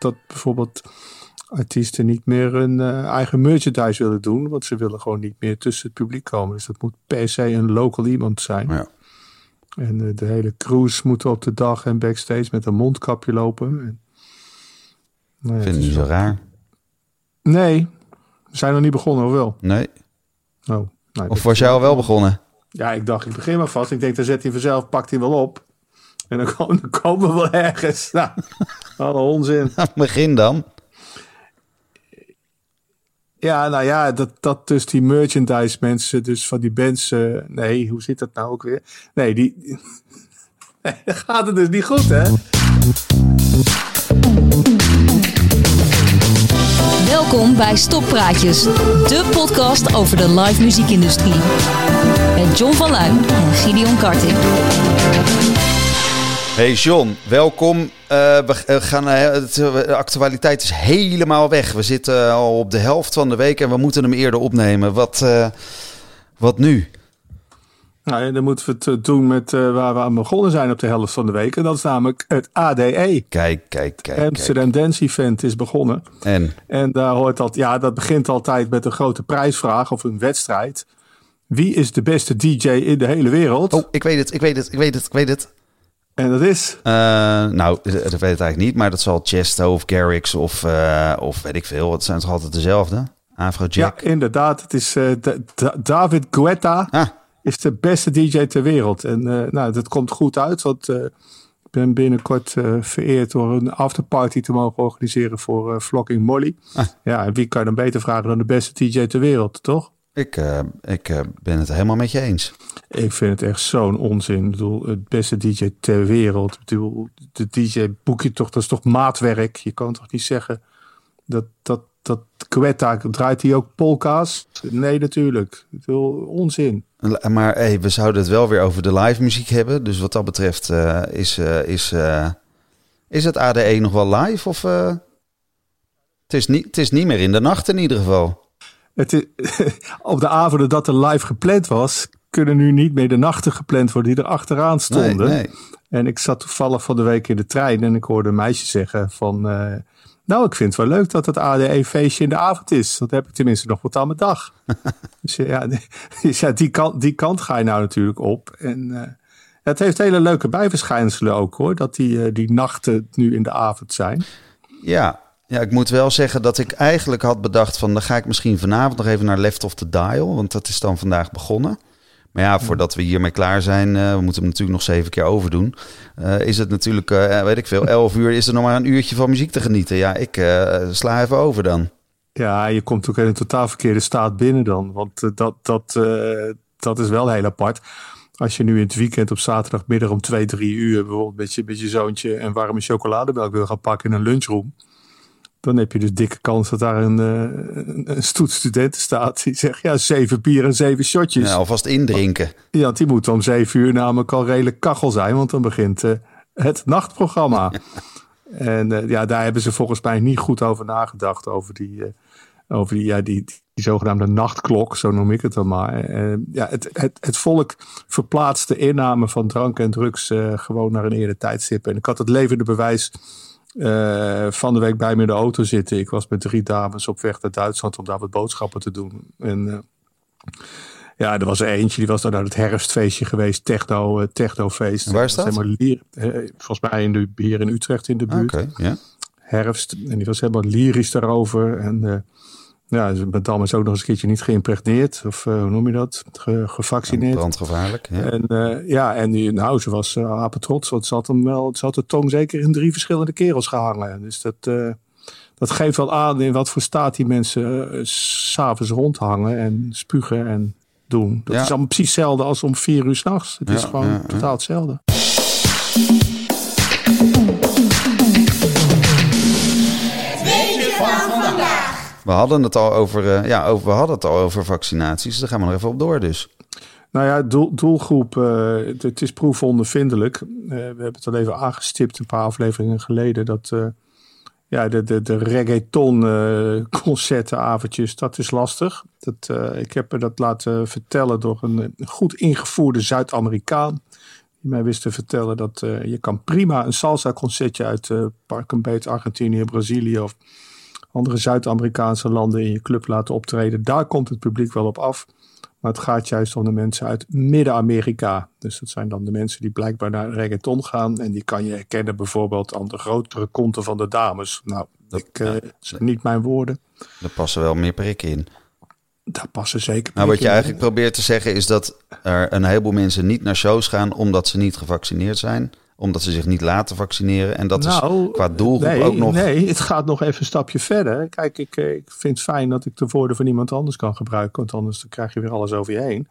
dat bijvoorbeeld artiesten niet meer hun eh, eigen merchandise willen doen. Want ze willen gewoon niet meer tussen het publiek komen. Dus dat moet per se een local iemand zijn. Ja. En eh, de hele crews moeten op de dag en backstage met een mondkapje lopen. En, nou ja, Vind het ik is niet zo wel- raar. Nee, we zijn nog niet begonnen, of wel? Nee. Oh, nou, Of was jij al wel begonnen? Ja, ik dacht, ik begin maar vast. Ik denk, dan zet hij vanzelf, pakt hij wel op. En dan komen, dan komen we wel ergens. Nou, alle onzin. Begin dan. Ja, nou ja, dat, dat dus die merchandise mensen, dus van die bands... eh, nee, hoe zit dat nou ook weer? Nee, die... Nee, dan gaat het dus niet goed, hè? Welkom bij Stoppraatjes, de podcast over de live muziekindustrie. Met John van Luijn en Gideon Karting. Hey John, welkom. Eh, we eh, gaan, eh, de actualiteit is helemaal weg. We zitten al op de helft van de week en we moeten hem eerder opnemen. Wat, wat nu? Nou, ja, dan moeten we het doen met waar we aan begonnen zijn op de helft van de week. En dat is namelijk het ADE. Kijk, kijk, kijk. kijk. Amsterdam Dance Event is begonnen. En En daar hoort dat, ja, dat begint altijd met een grote prijsvraag of een wedstrijd. Wie is de beste DJ in de hele wereld? Oh, ik weet het, ik weet het, ik weet het, ik weet het. En dat is. Eh, nou, dat weet ik eigenlijk niet, maar dat zal Chesto of Garrix of, eh, of weet ik veel. Het zijn toch altijd dezelfde? Afrojack. Ja, inderdaad. Het is Da- David Guetta. Ah, Is de beste DJ ter wereld. En nou, dat komt goed uit. Want ik ben binnenkort vereerd door een afterparty te mogen organiseren voor Flocking Molly. Ah. Ja, en wie kan je dan beter vragen dan de beste DJ ter wereld, toch? Ik, eh, ik eh, ben het helemaal met je eens. Ik vind het echt zo'n onzin. Ik bedoel, het beste DJ ter wereld. Ik bedoel, de DJ boek je toch, dat is toch maatwerk. Je kan toch niet zeggen dat, dat, dat Quetta, draait hij ook polka's? Nee, natuurlijk. Ik bedoel, onzin. Maar hey, we zouden het wel weer over de live muziek hebben. Dus wat dat betreft eh, is, is, is het ADE nog wel live? Of, het, is niet, het is niet meer in de nacht in ieder geval. Het is, op de avonden dat er live gepland was, kunnen nu niet meer de nachten gepland worden die er achteraan stonden. nee. En ik zat toevallig van de week in de trein en ik hoorde een meisje zeggen van... eh, nou, ik vind het wel leuk dat het ADE-feestje in de avond is. Dat heb ik tenminste nog wat aan mijn dag. dus ja, dus ja die, kant, die kant ga je nou natuurlijk op. En eh, het heeft hele leuke bijverschijnselen ook hoor. Dat die, eh, die nachten nu in de avond zijn. Ja. Ja, ik moet wel zeggen dat ik eigenlijk had bedacht van... dan ga ik misschien vanavond nog even naar Left of the Dial. Want dat is dan vandaag begonnen. Maar ja, voordat we hiermee klaar zijn, eh, we moeten hem natuurlijk nog zeven keer overdoen. eh, is het natuurlijk, eh, weet ik veel, elf uur is er nog maar een uurtje van muziek te genieten. Ja, ik sla even over dan. Ja, je komt ook in een totaal verkeerde staat binnen dan. Want dat, dat, dat is wel heel apart. Als je nu in het weekend op zaterdagmiddag om twee, drie uur bijvoorbeeld met je, met je zoontje een warme chocolademelk wil gaan pakken in een lunchroom. Dan heb je dus dikke kans dat daar een, eh, een, stoet studenten staat die zegt ja, zeven bier en zeven shotjes. Ja, alvast indrinken. Ja, die moet om zeven uur namelijk al redelijk kachel zijn, want dan begint eh, het nachtprogramma. En eh, ja, daar hebben ze volgens mij niet goed over nagedacht, over die, over die, ja, die, die, zogenaamde nachtklok, zo noem ik het dan maar. Ja, het, het, het volk verplaatst de inname van drank en drugs gewoon naar een eerder tijdstip. En ik had het levende bewijs eh, van de week bij me in de auto zitten. Ik was met drie dames op weg naar Duitsland om daar wat boodschappen te doen. En eh, ja, er was er eentje, die was dan naar het herfstfeestje geweest, techno, eh, technofeest. En waar is dat? helemaal lier- volgens mij in de, hier in Utrecht in de buurt. Oké, ja. Herfst. En die was helemaal lyrisch daarover. En eh ja, Madame is ook nog eens een keertje niet geïmpregneerd. Of eh, hoe noem je dat? Ge- gevaccineerd. Brandgevaarlijk. Ja. En uh, ja, en die, nou, ze was uh, apetrots, want ze had hem wel, ze had de tong zeker in drie verschillende kerels gehangen. Dus dat, uh, dat geeft wel aan in wat voor staat die mensen s'avonds rondhangen en spugen en doen. Dat Ja. is allemaal precies hetzelfde als om vier uur s'nachts. Het is gewoon totaal hetzelfde. We hadden het al over, eh, ja, over, we hadden het al over vaccinaties. Daar gaan we nog even op door dus. Nou ja, doel, doelgroep, eh, het, is proefondervindelijk. Eh, we hebben het al even aangestipt een paar afleveringen geleden. Dat ja, de, de, de reggaeton eh, concertenavondjes, dat is lastig. Dat, ik heb me dat laten vertellen door een, goed ingevoerde Zuid-Amerikaan. die mij wist te vertellen dat uh, je kan prima een salsa concertje uit uh, Park een Beet, Argentinië, Brazilië of andere Zuid-Amerikaanse landen in je club laten optreden. Daar komt het publiek wel op af. Maar het gaat juist om de mensen uit Midden-Amerika. Dus dat zijn dan de mensen die blijkbaar naar reggaeton gaan. En die kan je herkennen bijvoorbeeld aan de grotere konten van de dames. Nou, dat ik, uh, zijn niet mijn woorden. Daar passen wel meer prikken in. Daar passen zeker Nou, wat je eigenlijk probeert te zeggen is dat er een heleboel mensen niet naar shows gaan omdat ze niet gevaccineerd zijn omdat ze zich niet laten vaccineren. En dat nou, is qua doelgroep nee, ook nog... Nee, het gaat nog even een stapje verder. Kijk, ik, eh, ik vind het fijn dat ik de woorden van iemand anders kan gebruiken. Want anders dan krijg je weer alles over je heen.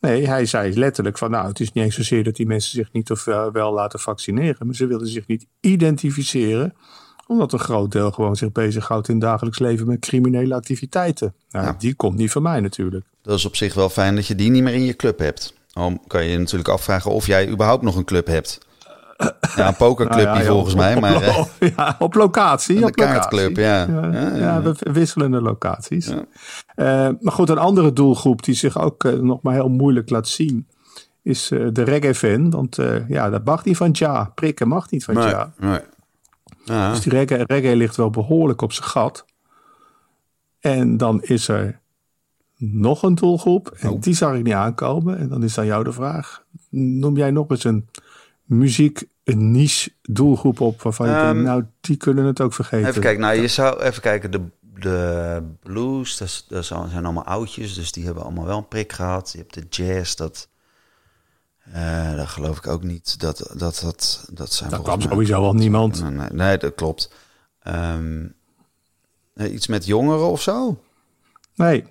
Nee, hij zei letterlijk van nou, het is niet eens zozeer dat die mensen zich niet of wel laten vaccineren. Maar ze willen zich niet identificeren omdat een groot deel gewoon zich bezighoudt in het dagelijks leven met criminele activiteiten. Nou, ja. die komt niet van mij natuurlijk. Dat is op zich wel fijn dat je die niet meer in je club hebt. Dan kan je je natuurlijk afvragen of jij überhaupt nog een club hebt. Ja, een pokerclub nou ja, volgens mij. Op, maar, op, ja, op locatie. Een kaartclub, ja. Ja, wisselende locaties. Uh, maar goed, een andere doelgroep die zich ook uh, nog maar heel moeilijk laat zien... is uh, de reggae-fan. Want ja, dat mag niet van ja. Prikken mag niet van nee, ja. Nee. Dus die reggae, reggae ligt wel behoorlijk op zijn gat. En dan is er nog een doelgroep. En oh. die zag ik niet aankomen. En dan is aan jou de vraag. Noem jij nog eens een muziek een niche doelgroep op waarvan je um, denkt, nou, die kunnen het ook vergeten. Even kijken, nou, je zou even kijken, de, de blues, dat, dat zijn allemaal oudjes, dus die hebben allemaal wel een prik gehad. Je hebt de jazz, dat, uh, dat geloof ik ook niet. Dat, dat, dat, dat zijn dat kwam sowieso wel niemand. Nee, nee, nee, dat klopt. Um, iets met jongeren of zo? Nee,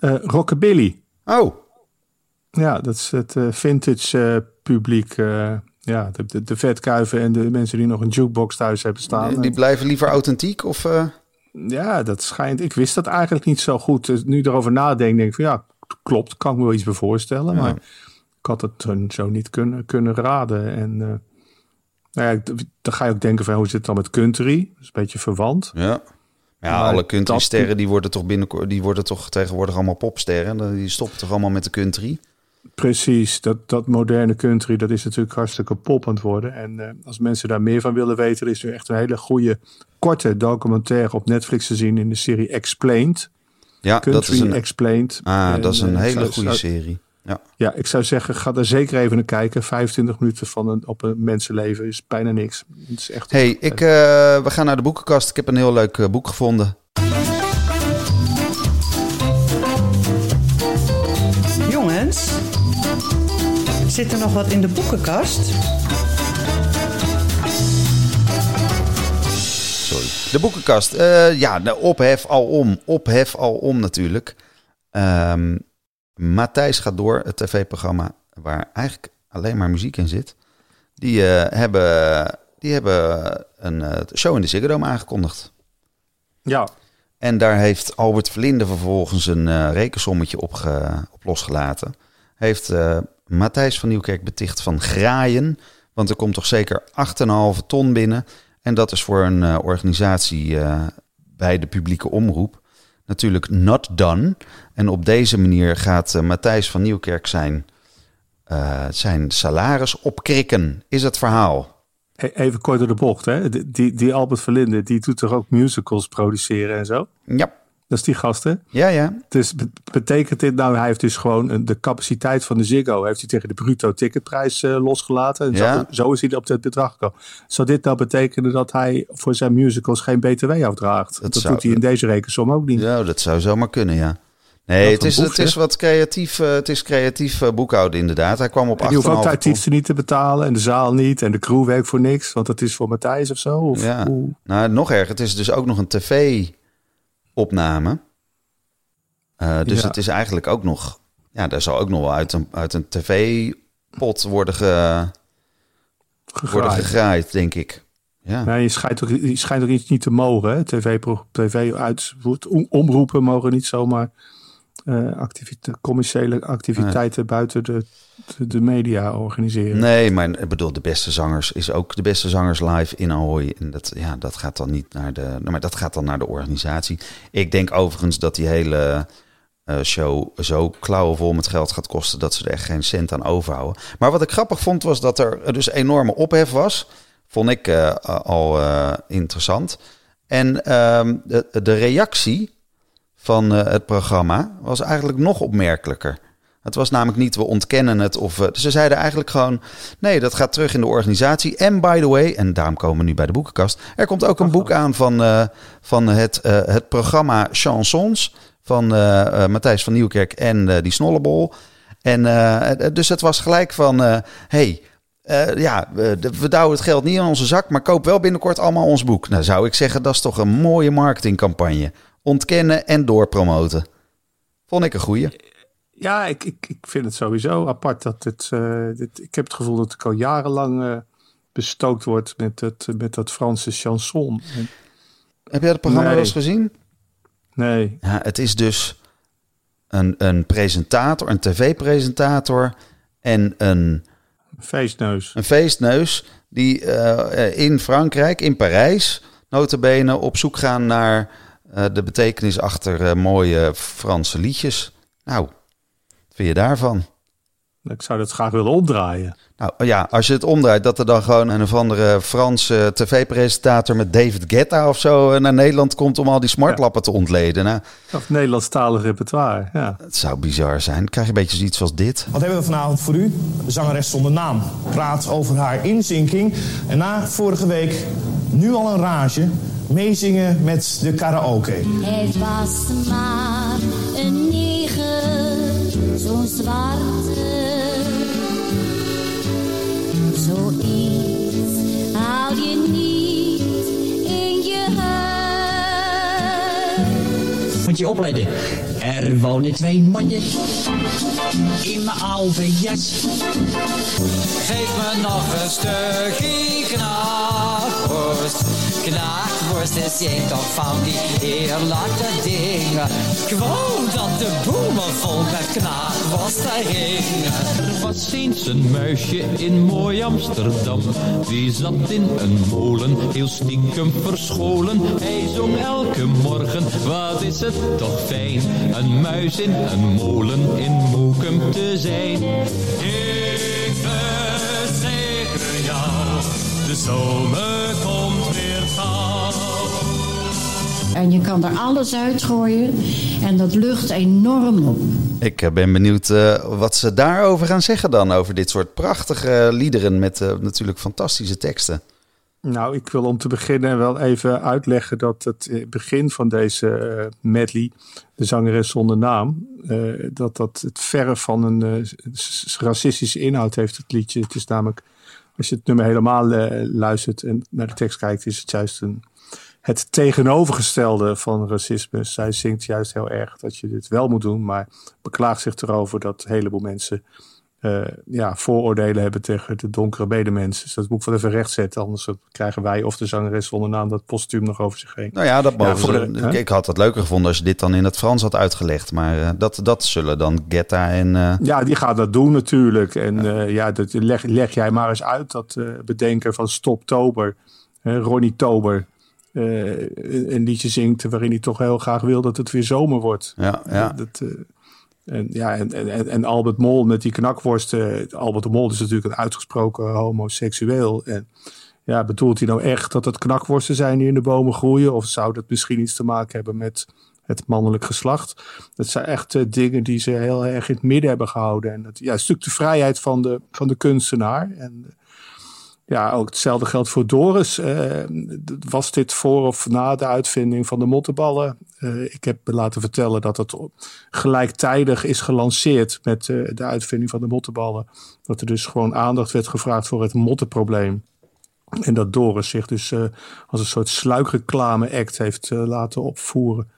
uh, rockabilly. Oh. Ja, dat is het uh, vintage publiek ja, de, de, de vetkuiven en de mensen die nog een jukebox thuis hebben staan. Die blijven liever authentiek of... Uh... Ja, dat schijnt. Ik wist dat eigenlijk niet zo goed. Dus nu erover nadenk, denk ik van ja, klopt, kan ik me wel iets bij voorstellen. Maar ik had het zo niet kunnen, kunnen raden. En uh, nou ja, dan ga je ook denken van hoe zit het dan met country? Dat is een beetje verwant. Ja. Ja, maar alle countrysterren die worden toch binnenkort, die worden toch tegenwoordig allemaal popsterren. Die stoppen toch allemaal met de country. Precies, dat, dat moderne country, dat is natuurlijk hartstikke pop aan het worden. En uh, als mensen daar meer van willen weten, is er echt een hele goede, korte documentaire op Netflix te zien in de serie Explained. Ja, country dat is een, Explained. Ah, en, dat is een uh, hele zou, goede serie. Ja. ja, ik zou zeggen, ga er zeker even naar kijken. 25 minuten van een, op een mensenleven is bijna niks. Het is echt hey, ik, uh, we gaan naar de boekenkast. Ik heb een heel leuk boek gevonden. Zit er nog wat in de boekenkast? Sorry. De boekenkast. Uh, ja, de ophef alom. Ophef alom natuurlijk. Um, Matthijs gaat door, het tv-programma waar eigenlijk alleen maar muziek in zit. Die, uh, hebben, die hebben een uh, show in de Ziggo Dome aangekondigd. Ja. En daar heeft Albert Verlinde vervolgens een rekensommetje op, ge, op losgelaten. Heeft Matthijs van Nieuwkerk beticht van graaien. Want er komt toch zeker 8,5 ton binnen. En dat is voor een uh, organisatie uh, bij de publieke omroep natuurlijk not done. En op deze manier gaat uh, Matthijs van Nieuwkerk zijn, zijn salaris opkrikken, is het verhaal. E-, even kort door de bocht, hè? Die, die Albert Verlinde, die doet toch ook musicals produceren en zo? Ja. Dat is die gast, hè? Ja, ja. Dus betekent dit nou, hij heeft dus gewoon de capaciteit van de Ziggo, heeft hij tegen de bruto ticketprijs uh, losgelaten. En ja. zo, zo, is hij op het bedrag gekomen. Zou dit nou betekenen dat hij voor zijn musicals geen BTW afdraagt? Dat, dat zou, doet hij in deze rekensom ook niet. Ja, dat zou zomaar kunnen, ja. Nee, het is, boef, het is wat creatief, uh, het is creatief uh, boekhouden inderdaad. Hij kwam op 8,5 Die hoeft ook niet te betalen en de zaal niet en de crew werkt voor niks, want dat is voor Matthijs of zo. Of, ja. Hoe? Nou, nog erger, het is dus ook nog een tv opname. Uh, dus ja. het is eigenlijk ook nog, ja, daar zal ook nog wel uit een, uit een tv-pot worden, ge, worden gegraaid, denk ik. Ja. Nee, je schijnt ook, je schijnt ook iets niet te mogen. TV, TV uitvoert, omroepen mogen niet zomaar uh, activite commerciële activiteiten buiten de, de, de, media organiseren. Nee, maar ik bedoel, de beste zangers is ook de beste zangers live in Ahoy. En dat, ja, dat gaat dan niet naar de, maar dat gaat dan naar de organisatie. Ik denk overigens dat die hele eh, show zo klauwenvol met geld gaat kosten dat ze er echt geen cent aan overhouden. Maar wat ik grappig vond was dat er dus enorme ophef was. Vond ik eh, al interessant. En ehm, de, de reactie van eh, het programma was eigenlijk nog opmerkelijker. Het was namelijk niet we ontkennen het of we- ze zeiden eigenlijk gewoon nee dat gaat terug in de organisatie. En by the way en daarom komen we nu bij de boekenkast. Er komt ook een boek aan van, eh, van het, eh, het programma Chansons van eh, eh, Matthijs van Nieuwkerk en eh, die Snollebol. En eh, dus het was gelijk van eh, hey eh, ja, we, we douwen het geld niet in onze zak, maar koop wel binnenkort allemaal ons boek. Nou zou ik zeggen, dat is toch een mooie marketingcampagne. Ontkennen en doorpromoten. Vond ik een goeie. Ja, ik, ik, ik vind het sowieso apart dat het. eh, dit, ik heb het gevoel dat het al jarenlang eh, bestookt wordt met, het, met dat Franse chanson. En- Heb jij het programma Nee. wel eens gezien? nee, Ja, het is dus een, een presentator, een tv-presentator en een, feestneus. een feestneus die eh, in Frankrijk, in Parijs, notabene op zoek gaan naar eh, de betekenis achter eh, mooie Franse liedjes. Nou, wat vind je daarvan? Ik zou dat graag willen omdraaien. Nou ja, als je het omdraait, dat er dan gewoon een of andere Franse tv-presentator met David Guetta of zo eh, naar Nederland komt om al die smartlappen te ontleden. Nou, Of Nederlandstalig repertoire. Ja. het zou bizar zijn. Dan krijg je een beetje zoiets als dit. Wat hebben we vanavond voor u? De zangeres zonder naam. Praat over haar inzinking. En na vorige week nu al een rage. Meezingen met de karaoke. Het was maar een neger, zo'n zwarte. Zoiets hou je niet in je huis. Moet je opletten. Er wonen twee mannen in mijn oude jas. Geef me nog een stukje knaakworst. Knaakworst is een toch van die heerlijke dingen. Wou dat de boemen vol met knaakworst hingen. Er was eens een muisje in mooi Amsterdam. Die zat in een molen, heel stiekem verscholen. Hij zong elke morgen, wat is het toch fijn. Een muis in een molen in Te zijn. Ik verzeker jou, de zomer komt weer gauw. En je kan er alles uitgooien en dat lucht enorm op. Ik eh, ben benieuwd eh, wat ze daarover gaan zeggen dan. Over dit soort prachtige liederen met eh, natuurlijk fantastische teksten. Nou, ik wil om te beginnen wel even uitleggen dat het eh, begin van deze eh, medley, de zangeres zonder naam, eh, dat dat het verre van een racistische inhoud heeft, het liedje. Het is namelijk, als je het nummer helemaal luistert en naar de tekst kijkt, is het juist een, het tegenovergestelde van racisme. Zij zingt juist heel erg dat je dit wel moet doen, maar beklaagt zich erover dat een heleboel mensen eh, ja, vooroordelen hebben tegen de donkere medemens. Dus dat moet ik wel even rechtzetten. Anders krijgen wij of de zangeres zonder naam dat postuum nog over zich heen. Nou ja, dat mogen de- ik, ik had het leuker gevonden als je dit dan in het Frans had uitgelegd. Maar eh, dat, dat zullen dan Getta en... eh, Ja, die gaat dat doen natuurlijk. En ja, ja dat leg, leg jij maar eens uit, dat eh, bedenker van Stoptober, Ronnie Tober, eh, een liedje zingt waarin hij toch heel graag wil dat het weer zomer wordt. ja, ja. Dat, eh, en, ja, en, en, en Albert Mol met die knakworst. eh, Albert Mol is natuurlijk een uitgesproken homoseksueel. En ja, bedoelt hij nou echt dat het knakworsten zijn die in de bomen groeien? Of zou dat misschien iets te maken hebben met het mannelijk geslacht? Dat zijn echt eh, dingen die ze heel erg in het midden hebben gehouden. En dat, ja, een stuk de vrijheid van de, van de kunstenaar. En ja, ook hetzelfde geldt voor Doris. Eh, was dit voor of na de uitvinding van de mottenballen? Eh, ik heb me laten vertellen dat het gelijktijdig is gelanceerd met eh, de uitvinding van de mottenballen. Dat er dus gewoon aandacht werd gevraagd voor het mottenprobleem. En dat Doris zich dus als een soort sluikreclame-act heeft laten opvoeren.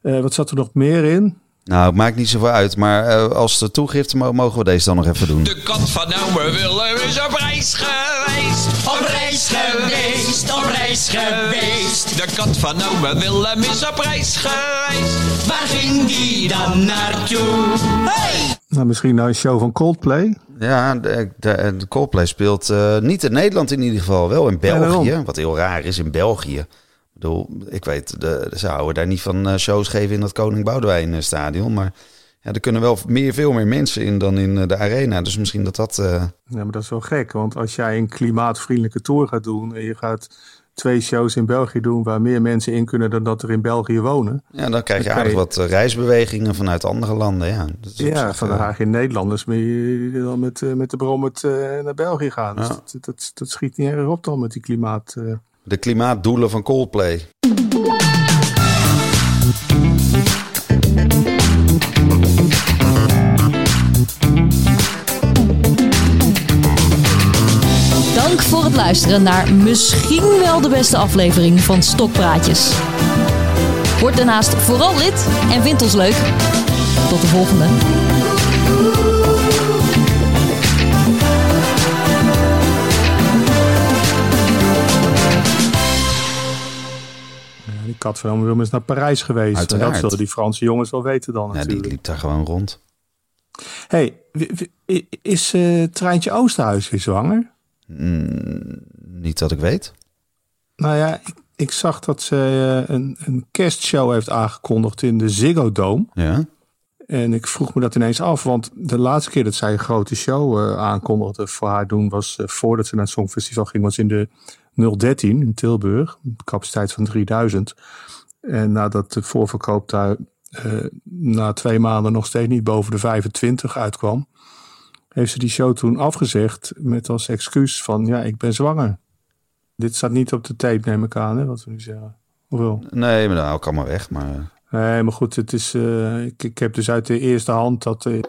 Wat zat er nog meer in? Nou, het maakt niet zoveel uit. Maar eh, als de toegifte mo- mogen we deze dan nog even doen. De kat van Oude Willem is op reis geweest. Op reis geweest, op reis geweest. De kat van Oude Willem is op reis geweest. Waar ging die dan naartoe? Hey! Nou, misschien nou een show van Coldplay. Ja, de, de, de Coldplay speelt eh, niet in Nederland in ieder geval. Wel in België. wat heel raar is in België. Ik weet, de, ze houden daar niet van eh, shows geven in dat Koning Boudewijn eh, stadion. Maar ja, er kunnen wel meer, veel meer mensen in dan in eh, de arena. Dus misschien dat dat... Ja, maar dat is wel gek. Want als jij een klimaatvriendelijke tour gaat doen... en je gaat twee shows in België doen... waar meer mensen in kunnen dan dat er in België wonen... ja, dan krijg je Dan aardig wat reisbewegingen vanuit andere landen. Ja, Ja, zich, van Haag in Nederlanders dan met, met de brommet naar België gaan. Dus dat, dat, dat schiet niet erg op dan met die klimaat. De klimaatdoelen van Coldplay. Dank voor het luisteren naar misschien wel de beste aflevering van Stokpraatjes. Word daarnaast vooral lid en vind ons leuk. Tot de volgende. Kat van Willem is naar Parijs geweest. En Uiteraard. dat zullen die Franse jongens wel weten dan Ja, die liep daar gewoon rond. hey, is eh Treintje Oosterhuis weer zwanger? Mm, niet dat ik weet. Nou ja, ik, ik zag dat ze eh, een, een kerstshow heeft aangekondigd in de Ziggo Dome. Ja. En ik vroeg me dat ineens af, want de laatste keer dat zij een grote show eh, aankondigde voor haar doen was eh, voordat ze naar het Songfestival ging, was in de 013 in Tilburg, capaciteit van 3000. En nadat de voorverkoop daar eh, na twee maanden nog steeds niet boven de 25 uitkwam, heeft ze die show toen afgezegd met als excuus van ja, ik ben zwanger. Dit staat niet op de tape, neem ik aan, hè, wat we nu zeggen. Nee, maar nou, ik kan maar weg. Maar Nee, maar goed, het is, eh, ik, ik heb dus uit de eerste hand dat, eh,